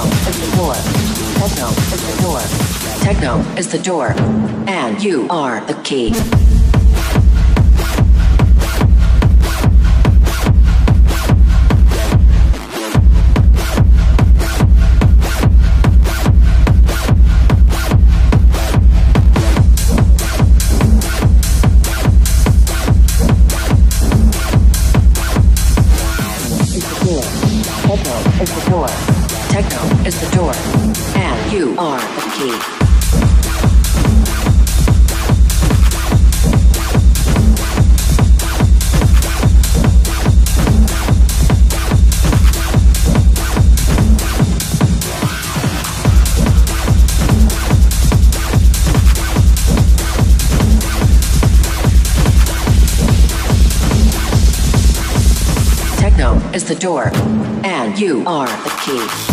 Techno is the door, Techno is the door. Techno is the door. and you are the key. You are the key. Is the door, and you are the key.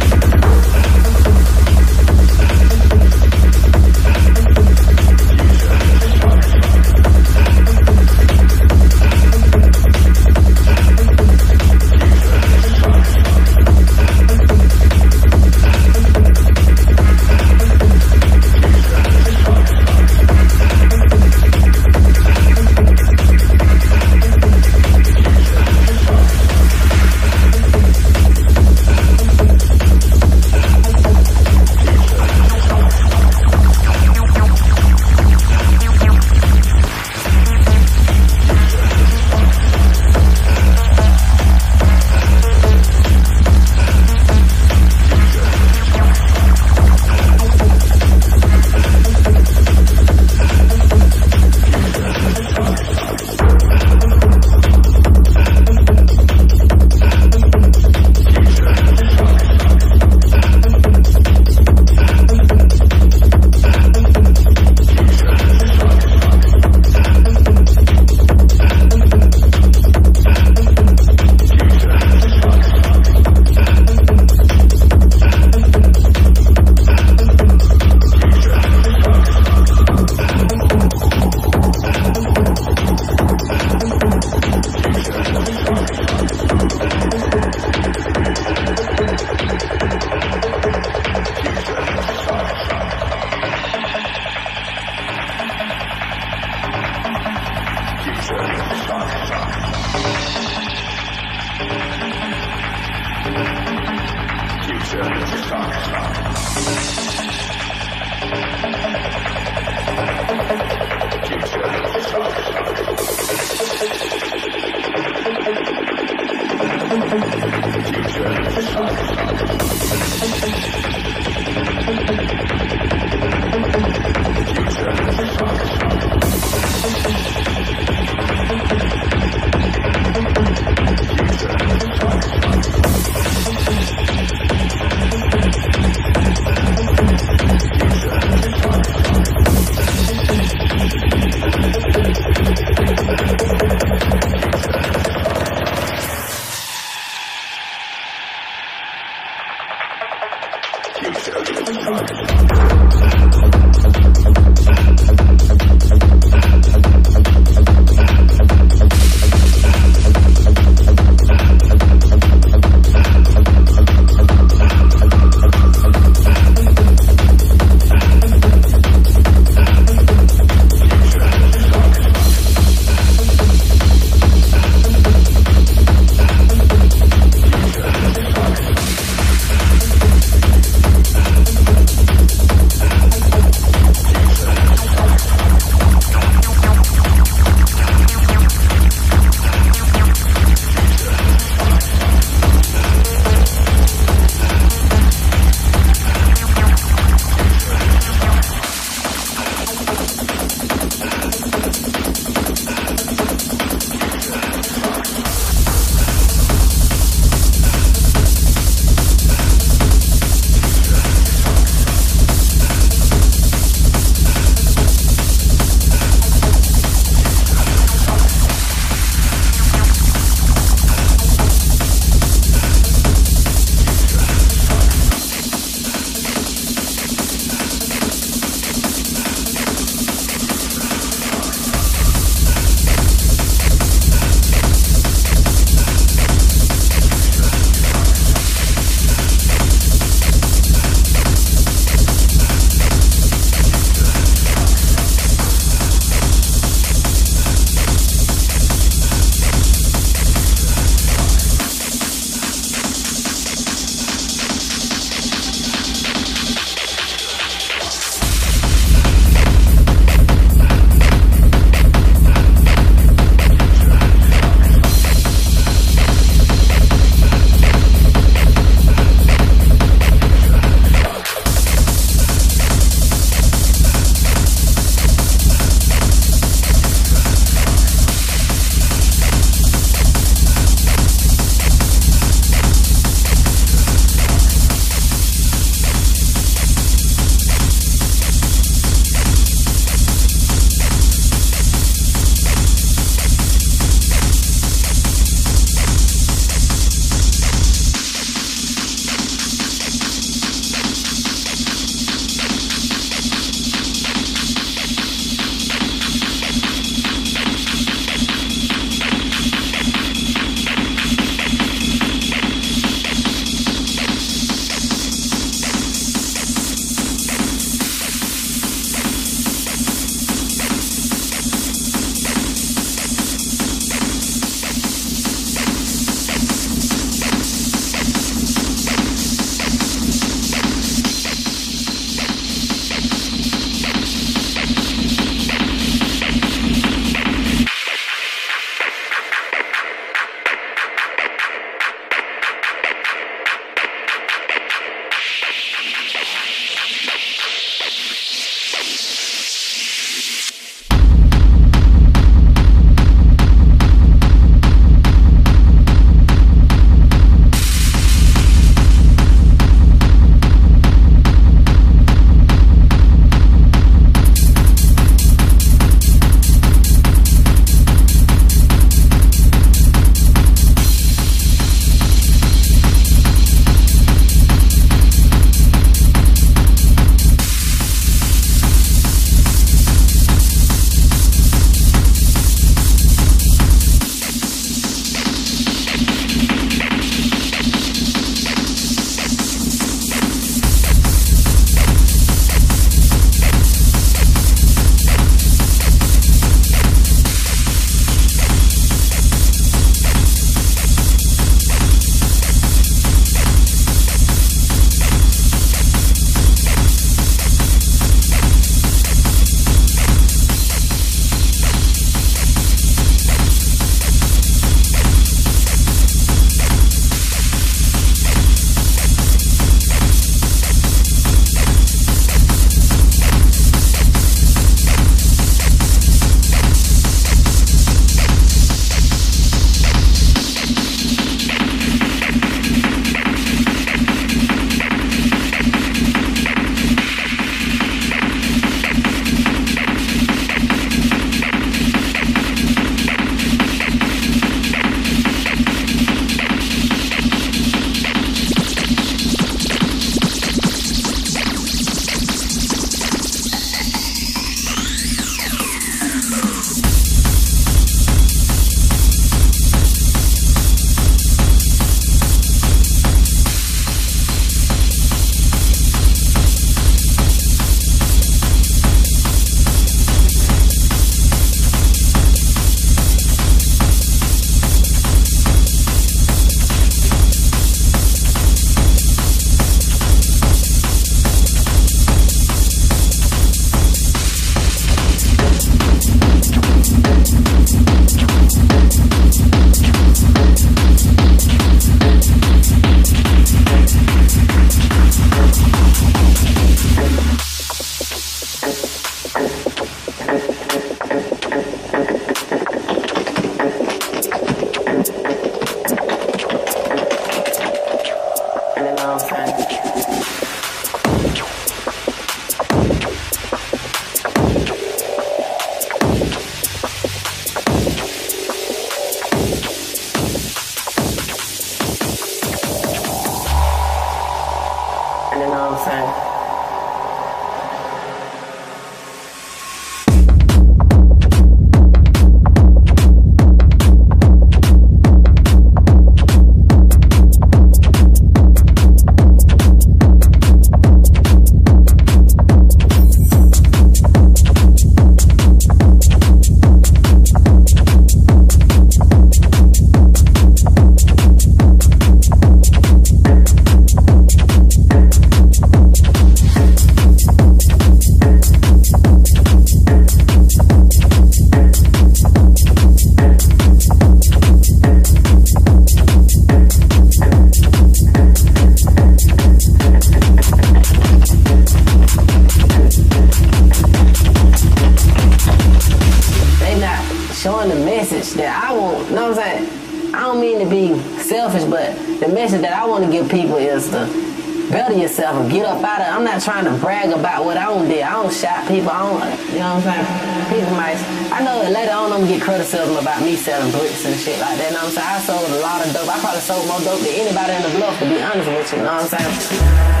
Trying to brag about what I don't did. I don't shot people. I don't. You know what I'm saying? People might. I know that later on I'm get criticism about me selling bricks and shit like that. You know what I'm saying? I sold a lot of dope. I probably sold more dope than anybody in the bluff. To be honest with you, you know what I'm saying?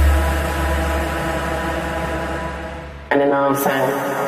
And you know what I'm saying?